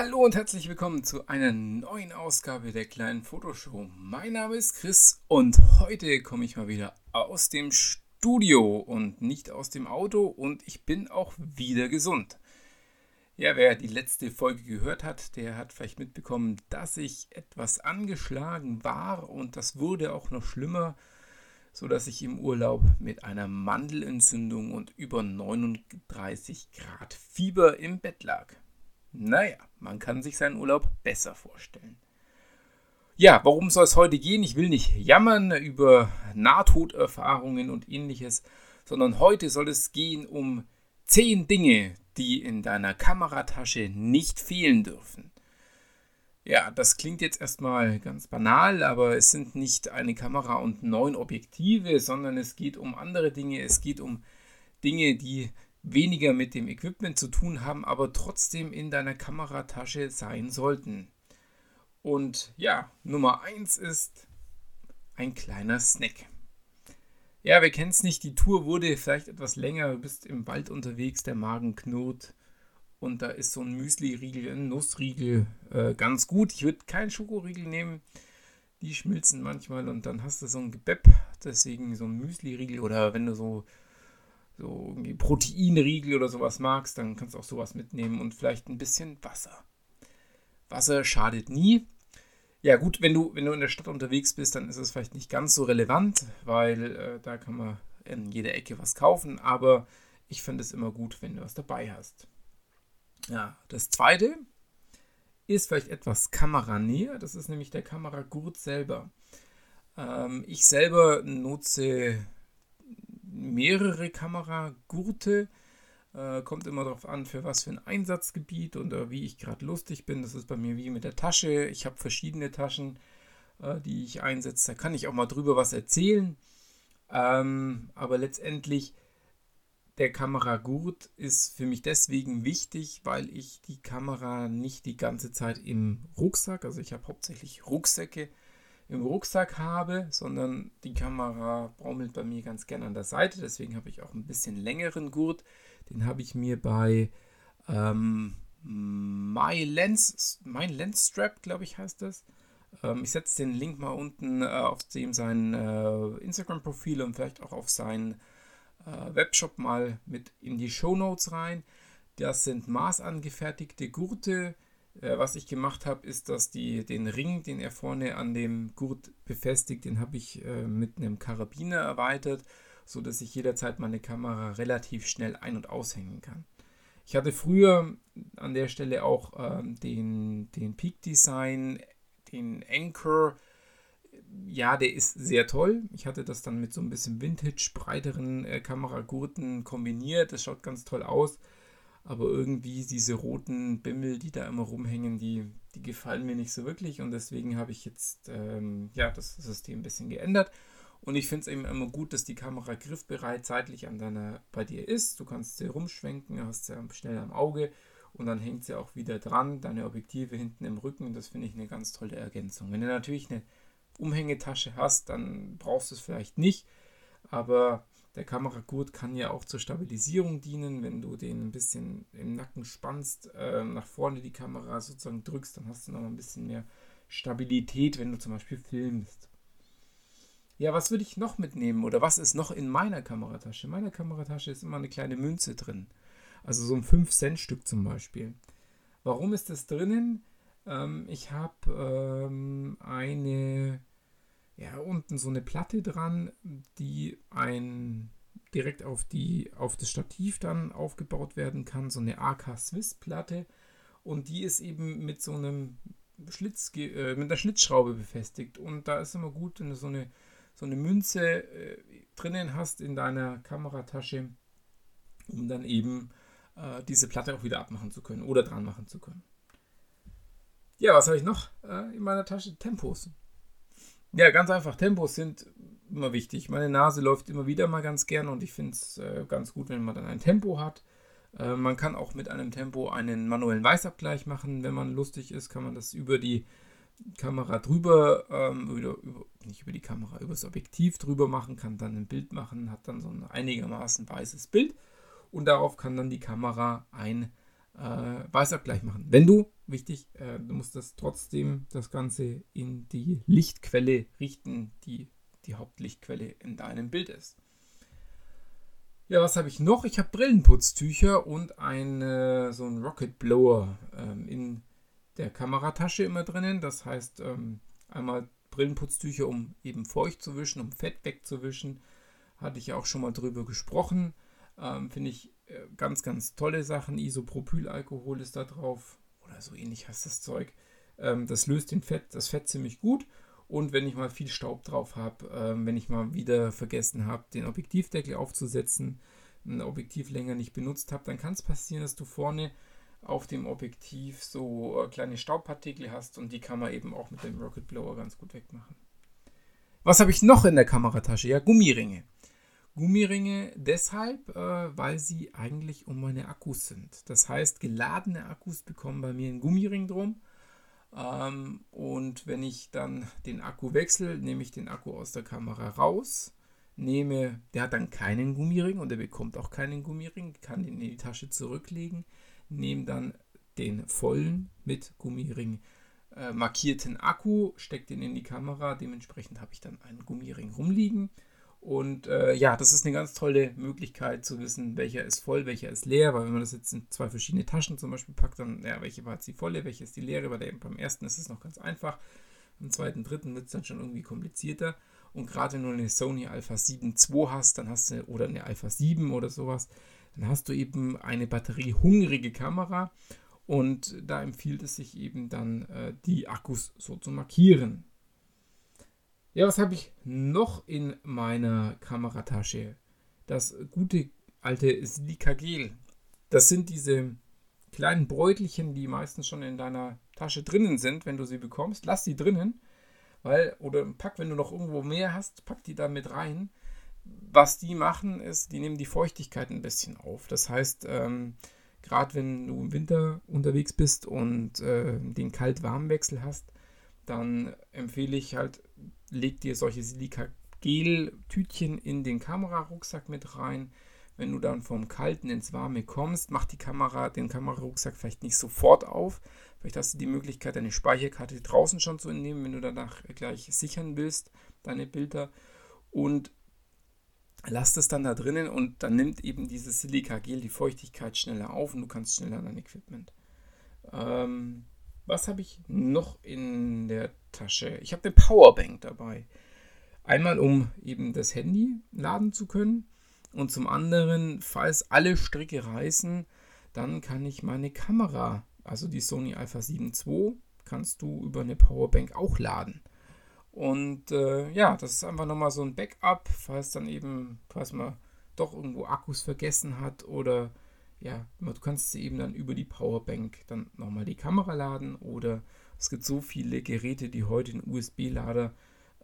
Hallo und herzlich willkommen zu einer neuen Ausgabe der kleinen Fotoshow. Mein Name ist Chris und heute komme ich mal wieder aus dem Studio und nicht aus dem Auto und ich bin auch wieder gesund. Ja, wer die letzte Folge gehört hat, der hat vielleicht mitbekommen, dass ich etwas angeschlagen war und das wurde auch noch schlimmer, sodass ich im Urlaub mit einer Mandelentzündung und über 39 Grad Fieber im Bett lag. Naja, man kann sich seinen Urlaub besser vorstellen. Ja, worum soll es heute gehen? Ich will nicht jammern über Nahtoderfahrungen und ähnliches, sondern heute soll es gehen um zehn Dinge, die in deiner Kameratasche nicht fehlen dürfen. Ja, das klingt jetzt erstmal ganz banal, aber es sind nicht eine Kamera und neun Objektive, sondern es geht um andere Dinge. Es geht um Dinge, die weniger mit dem Equipment zu tun haben, aber trotzdem in deiner Kameratasche sein sollten. Und ja, Nummer 1 ist ein kleiner Snack. Ja, wir kennen es nicht, die Tour wurde vielleicht etwas länger, du bist im Wald unterwegs, der Magen knurrt und da ist so ein Müsli-Riegel, ein Nussriegel äh, ganz gut. Ich würde keinen Schokoriegel nehmen, die schmilzen manchmal und dann hast du so ein Gebäck, deswegen so ein Müsli-Riegel oder wenn du so so irgendwie Proteinriegel oder sowas magst, dann kannst du auch sowas mitnehmen und vielleicht ein bisschen Wasser. Wasser schadet nie. Ja gut, wenn du, wenn du in der Stadt unterwegs bist, dann ist es vielleicht nicht ganz so relevant, weil äh, da kann man in jeder Ecke was kaufen, aber ich finde es immer gut, wenn du was dabei hast. Ja, das zweite ist vielleicht etwas kameranäher, das ist nämlich der Kameragurt selber. Ähm, ich selber nutze mehrere Kameragurte. Äh, kommt immer darauf an, für was für ein Einsatzgebiet und äh, wie ich gerade lustig bin. Das ist bei mir wie mit der Tasche. Ich habe verschiedene Taschen, äh, die ich einsetze. Da kann ich auch mal drüber was erzählen. Ähm, aber letztendlich, der Kameragurt ist für mich deswegen wichtig, weil ich die Kamera nicht die ganze Zeit im Rucksack, also ich habe hauptsächlich Rucksäcke, im Rucksack habe, sondern die Kamera baumelt bei mir ganz gerne an der Seite. Deswegen habe ich auch ein bisschen längeren Gurt. Den habe ich mir bei ähm, My Lens, mein Lens Strap, glaube ich, heißt das. Ähm, ich setze den Link mal unten äh, auf dem sein äh, Instagram-Profil und vielleicht auch auf seinen äh, Webshop mal mit in die Show Notes rein. Das sind maßangefertigte Gurte was ich gemacht habe, ist, dass die, den Ring, den er vorne an dem Gurt befestigt, den habe ich äh, mit einem Karabiner erweitert, sodass ich jederzeit meine Kamera relativ schnell ein- und aushängen kann. Ich hatte früher an der Stelle auch ähm, den, den Peak Design, den Anchor. Ja, der ist sehr toll. Ich hatte das dann mit so ein bisschen Vintage, breiteren äh, Kameragurten kombiniert. Das schaut ganz toll aus. Aber irgendwie diese roten Bimmel, die da immer rumhängen, die, die gefallen mir nicht so wirklich. Und deswegen habe ich jetzt ähm, ja, das System ein bisschen geändert. Und ich finde es eben immer gut, dass die Kamera griffbereit zeitlich an deiner, bei dir ist. Du kannst sie rumschwenken, hast sie schnell am Auge und dann hängt sie auch wieder dran. Deine Objektive hinten im Rücken. Das finde ich eine ganz tolle Ergänzung. Wenn du natürlich eine Umhängetasche hast, dann brauchst du es vielleicht nicht. Aber der Kameragurt kann ja auch zur Stabilisierung dienen. Wenn du den ein bisschen im Nacken spannst, äh, nach vorne die Kamera sozusagen drückst, dann hast du noch ein bisschen mehr Stabilität, wenn du zum Beispiel filmst. Ja, was würde ich noch mitnehmen oder was ist noch in meiner Kameratasche? In meiner Kameratasche ist immer eine kleine Münze drin. Also so ein 5-Cent-Stück zum Beispiel. Warum ist das drinnen? Ähm, ich habe ähm, eine ja, unten so eine Platte dran, die ein direkt auf, die, auf das Stativ dann aufgebaut werden kann, so eine AK Swiss Platte und die ist eben mit so einem Schlitz, äh, mit einer Schlitzschraube befestigt und da ist immer gut, wenn du so eine, so eine Münze äh, drinnen hast in deiner Kameratasche, um dann eben äh, diese Platte auch wieder abmachen zu können oder dran machen zu können. Ja, was habe ich noch äh, in meiner Tasche? Tempos. Ja, ganz einfach. Tempos sind immer wichtig. Meine Nase läuft immer wieder mal ganz gern und ich finde es äh, ganz gut, wenn man dann ein Tempo hat. Äh, man kann auch mit einem Tempo einen manuellen Weißabgleich machen. Wenn man lustig ist, kann man das über die Kamera drüber, ähm, über, über, nicht über die Kamera, über das Objektiv drüber machen, kann dann ein Bild machen, hat dann so ein einigermaßen weißes Bild und darauf kann dann die Kamera ein äh, Weißabgleich machen. Wenn du wichtig, äh, du musst das trotzdem das Ganze in die Lichtquelle richten, die die Hauptlichtquelle in deinem Bild ist. Ja, was habe ich noch? Ich habe Brillenputztücher und ein, äh, so einen Rocket Blower ähm, in der Kameratasche immer drinnen. Das heißt, ähm, einmal Brillenputztücher, um eben feucht zu wischen, um Fett wegzuwischen. Hatte ich ja auch schon mal drüber gesprochen. Ähm, Finde ich äh, ganz, ganz tolle Sachen. Isopropylalkohol ist da drauf. Oder so ähnlich heißt das Zeug. Ähm, das löst den Fett, das Fett ziemlich gut. Und wenn ich mal viel Staub drauf habe, ähm, wenn ich mal wieder vergessen habe, den Objektivdeckel aufzusetzen, ein Objektiv länger nicht benutzt habe, dann kann es passieren, dass du vorne auf dem Objektiv so äh, kleine Staubpartikel hast und die kann man eben auch mit dem Rocket Blower ganz gut wegmachen. Was habe ich noch in der Kameratasche? Ja, Gummiringe. Gummiringe deshalb, äh, weil sie eigentlich um meine Akkus sind. Das heißt, geladene Akkus bekommen bei mir einen Gummiring drum ähm, und wenn ich dann den Akku wechsle, nehme ich den Akku aus der Kamera raus, nehme, der hat dann keinen Gummiring und der bekommt auch keinen Gummiring, kann den in die Tasche zurücklegen, nehme dann den vollen mit Gummiring äh, markierten Akku, stecke den in die Kamera, dementsprechend habe ich dann einen Gummiring rumliegen und äh, ja, das ist eine ganz tolle Möglichkeit zu wissen, welcher ist voll, welcher ist leer, weil wenn man das jetzt in zwei verschiedene Taschen zum Beispiel packt, dann, ja, welche war jetzt die volle, welche ist die leere, weil beim ersten ist es noch ganz einfach, beim zweiten, dritten wird es dann schon irgendwie komplizierter. Und gerade wenn du eine Sony Alpha 7 II hast, dann hast du, oder eine Alpha 7 oder sowas, dann hast du eben eine batteriehungrige Kamera und da empfiehlt es sich eben dann, äh, die Akkus so zu markieren. Ja, was habe ich noch in meiner Kameratasche? Das gute alte Silikagel. Das sind diese kleinen Bräutelchen, die meistens schon in deiner Tasche drinnen sind, wenn du sie bekommst. Lass sie drinnen, weil, oder pack, wenn du noch irgendwo mehr hast, pack die da mit rein. Was die machen, ist, die nehmen die Feuchtigkeit ein bisschen auf. Das heißt, ähm, gerade wenn du im Winter unterwegs bist und äh, den Kalt-Warm-Wechsel hast, dann empfehle ich halt leg dir solche Silika-Gel-Tütchen in den Kamerarucksack mit rein. Wenn du dann vom Kalten ins Warme kommst, mach die Kamera, den Kamerarucksack vielleicht nicht sofort auf. Vielleicht hast du die Möglichkeit, deine Speicherkarte draußen schon zu entnehmen, wenn du danach gleich sichern willst, deine Bilder. Und lass das dann da drinnen und dann nimmt eben dieses Silikagel die Feuchtigkeit schneller auf und du kannst schneller dein Equipment. Ähm, was habe ich noch in der Tasche? Ich habe eine Powerbank dabei. Einmal, um eben das Handy laden zu können. Und zum anderen, falls alle Stricke reißen, dann kann ich meine Kamera, also die Sony Alpha 7 II, kannst du über eine Powerbank auch laden. Und äh, ja, das ist einfach nochmal so ein Backup, falls dann eben, falls man doch irgendwo Akkus vergessen hat oder ja, du kannst sie eben dann über die Powerbank dann nochmal die Kamera laden oder es gibt so viele Geräte, die heute einen USB-Lader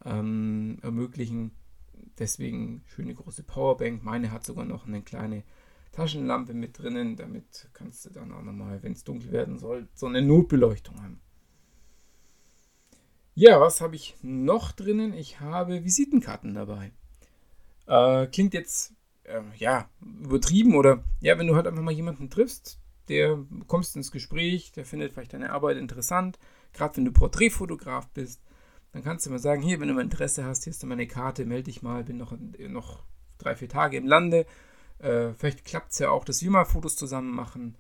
ähm, ermöglichen. Deswegen schöne große Powerbank. Meine hat sogar noch eine kleine Taschenlampe mit drinnen. Damit kannst du dann auch nochmal, wenn es dunkel werden soll, so eine Notbeleuchtung haben. Ja, was habe ich noch drinnen? Ich habe Visitenkarten dabei. Äh, klingt jetzt äh, ja, übertrieben oder ja, wenn du halt einfach mal jemanden triffst, der kommst ins Gespräch, der findet vielleicht deine Arbeit interessant, gerade wenn du Porträtfotograf bist, dann kannst du mal sagen, hier, wenn du mal Interesse hast, hier ist meine Karte, melde dich mal, bin noch, noch drei, vier Tage im Lande. Äh, vielleicht klappt es ja auch, dass wir mal Fotos zusammen machen.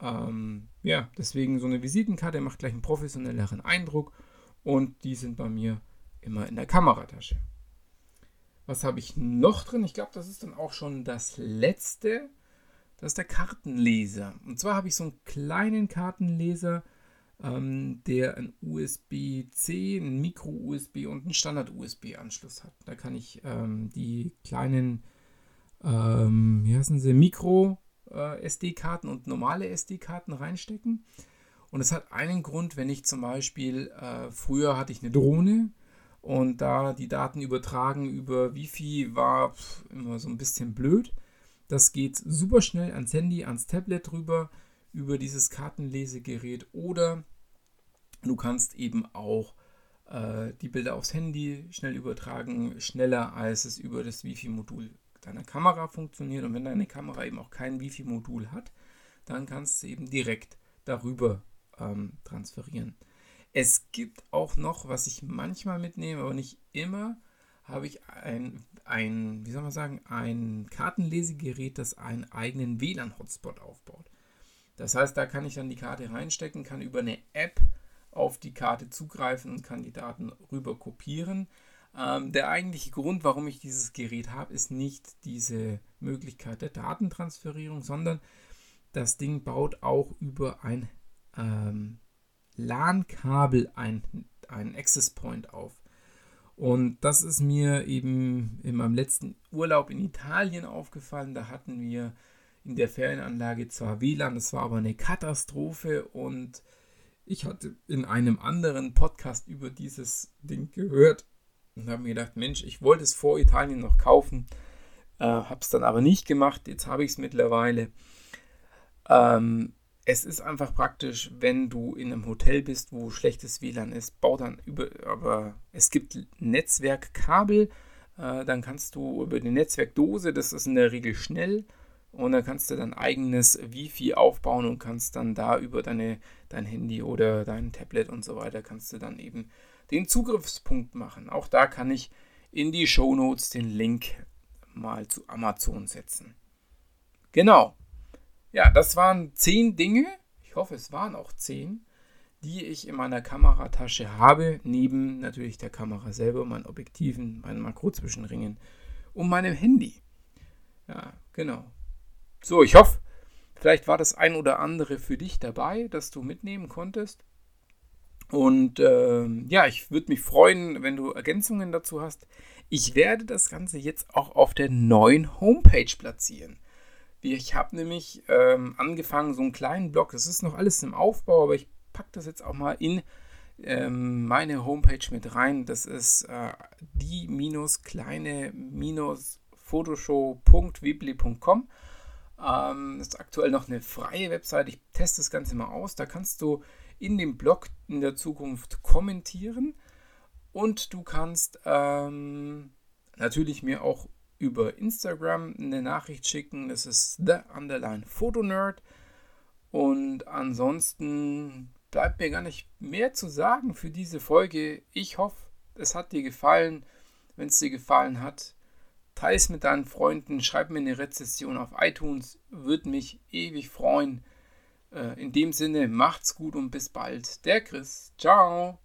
Ähm, ja, deswegen so eine Visitenkarte macht gleich einen professionelleren Eindruck und die sind bei mir immer in der Kameratasche. Was habe ich noch drin? Ich glaube, das ist dann auch schon das letzte. Das ist der Kartenleser. Und zwar habe ich so einen kleinen Kartenleser, ähm, der ein USB-C, ein Micro-USB und einen Standard-USB-Anschluss hat. Da kann ich ähm, die kleinen, ähm, wie heißen sie, Micro-SD-Karten äh, und normale SD-Karten reinstecken. Und es hat einen Grund, wenn ich zum Beispiel, äh, früher hatte ich eine Drohne, und da die Daten übertragen über Wi-Fi war immer so ein bisschen blöd. Das geht super schnell ans Handy, ans Tablet drüber, über dieses Kartenlesegerät oder du kannst eben auch äh, die Bilder aufs Handy schnell übertragen, schneller als es über das Wi-Fi-Modul deiner Kamera funktioniert. Und wenn deine Kamera eben auch kein Wi-Fi-Modul hat, dann kannst du eben direkt darüber ähm, transferieren. Es gibt auch noch, was ich manchmal mitnehme, aber nicht immer, habe ich ein, ein, wie soll man sagen, ein Kartenlesegerät, das einen eigenen WLAN-Hotspot aufbaut. Das heißt, da kann ich dann die Karte reinstecken, kann über eine App auf die Karte zugreifen und kann die Daten rüber kopieren. Ähm, der eigentliche Grund, warum ich dieses Gerät habe, ist nicht diese Möglichkeit der Datentransferierung, sondern das Ding baut auch über ein ähm, LAN-Kabel ein, einen Access Point auf. Und das ist mir eben in meinem letzten Urlaub in Italien aufgefallen. Da hatten wir in der Ferienanlage zwar WLAN, das war aber eine Katastrophe und ich hatte in einem anderen Podcast über dieses Ding gehört und habe mir gedacht, Mensch, ich wollte es vor Italien noch kaufen, äh, habe es dann aber nicht gemacht, jetzt habe ich es mittlerweile. Ähm, es ist einfach praktisch, wenn du in einem Hotel bist, wo schlechtes WLAN ist, bau dann über, aber es gibt Netzwerkkabel, äh, dann kannst du über die Netzwerkdose, das ist in der Regel schnell, und dann kannst du dein eigenes Wifi aufbauen und kannst dann da über deine, dein Handy oder dein Tablet und so weiter, kannst du dann eben den Zugriffspunkt machen. Auch da kann ich in die Show Notes den Link mal zu Amazon setzen. Genau. Ja, das waren zehn Dinge. Ich hoffe, es waren auch zehn, die ich in meiner Kameratasche habe, neben natürlich der Kamera selber, meinen Objektiven, meinen Makrozwischenringen und meinem Handy. Ja, genau. So, ich hoffe, vielleicht war das ein oder andere für dich dabei, das du mitnehmen konntest. Und äh, ja, ich würde mich freuen, wenn du Ergänzungen dazu hast. Ich werde das Ganze jetzt auch auf der neuen Homepage platzieren. Ich habe nämlich ähm, angefangen, so einen kleinen Blog, das ist noch alles im Aufbau, aber ich packe das jetzt auch mal in ähm, meine Homepage mit rein. Das ist äh, die-kleine-fotoshow.weebly.com. Ähm, ist aktuell noch eine freie Website. Ich teste das Ganze mal aus. Da kannst du in dem Blog in der Zukunft kommentieren und du kannst ähm, natürlich mir auch über Instagram eine Nachricht schicken. Das ist the underline Fotonerd. Und ansonsten bleibt mir gar nicht mehr zu sagen für diese Folge. Ich hoffe, es hat dir gefallen. Wenn es dir gefallen hat, Teil es mit deinen Freunden, schreib mir eine Rezession auf iTunes, würde mich ewig freuen. Äh, in dem Sinne, macht's gut und bis bald. Der Chris. Ciao.